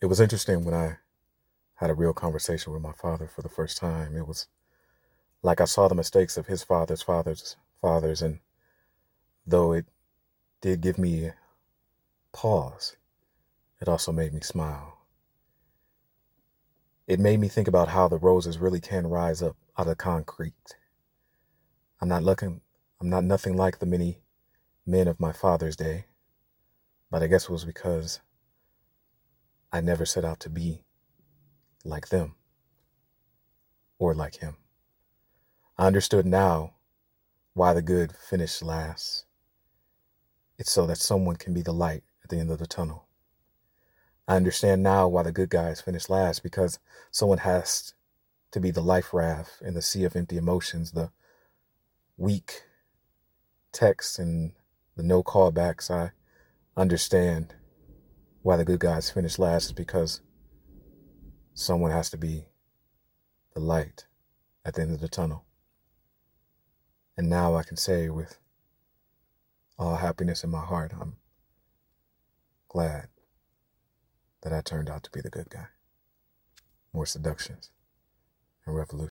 It was interesting when I had a real conversation with my father for the first time. It was like I saw the mistakes of his father's father's fathers, and though it did give me pause, it also made me smile. It made me think about how the roses really can rise up out of concrete. I'm not looking I'm not nothing like the many men of my father's day, but I guess it was because I never set out to be like them or like him. I understood now why the good finish last. It's so that someone can be the light at the end of the tunnel. I understand now why the good guys finish last because someone has to be the life raft in the sea of empty emotions, the weak texts and the no callbacks. I understand why the good guys finish last is because someone has to be the light at the end of the tunnel. And now I can say with all happiness in my heart, I'm glad that I turned out to be the good guy. Moore seductions and revolution.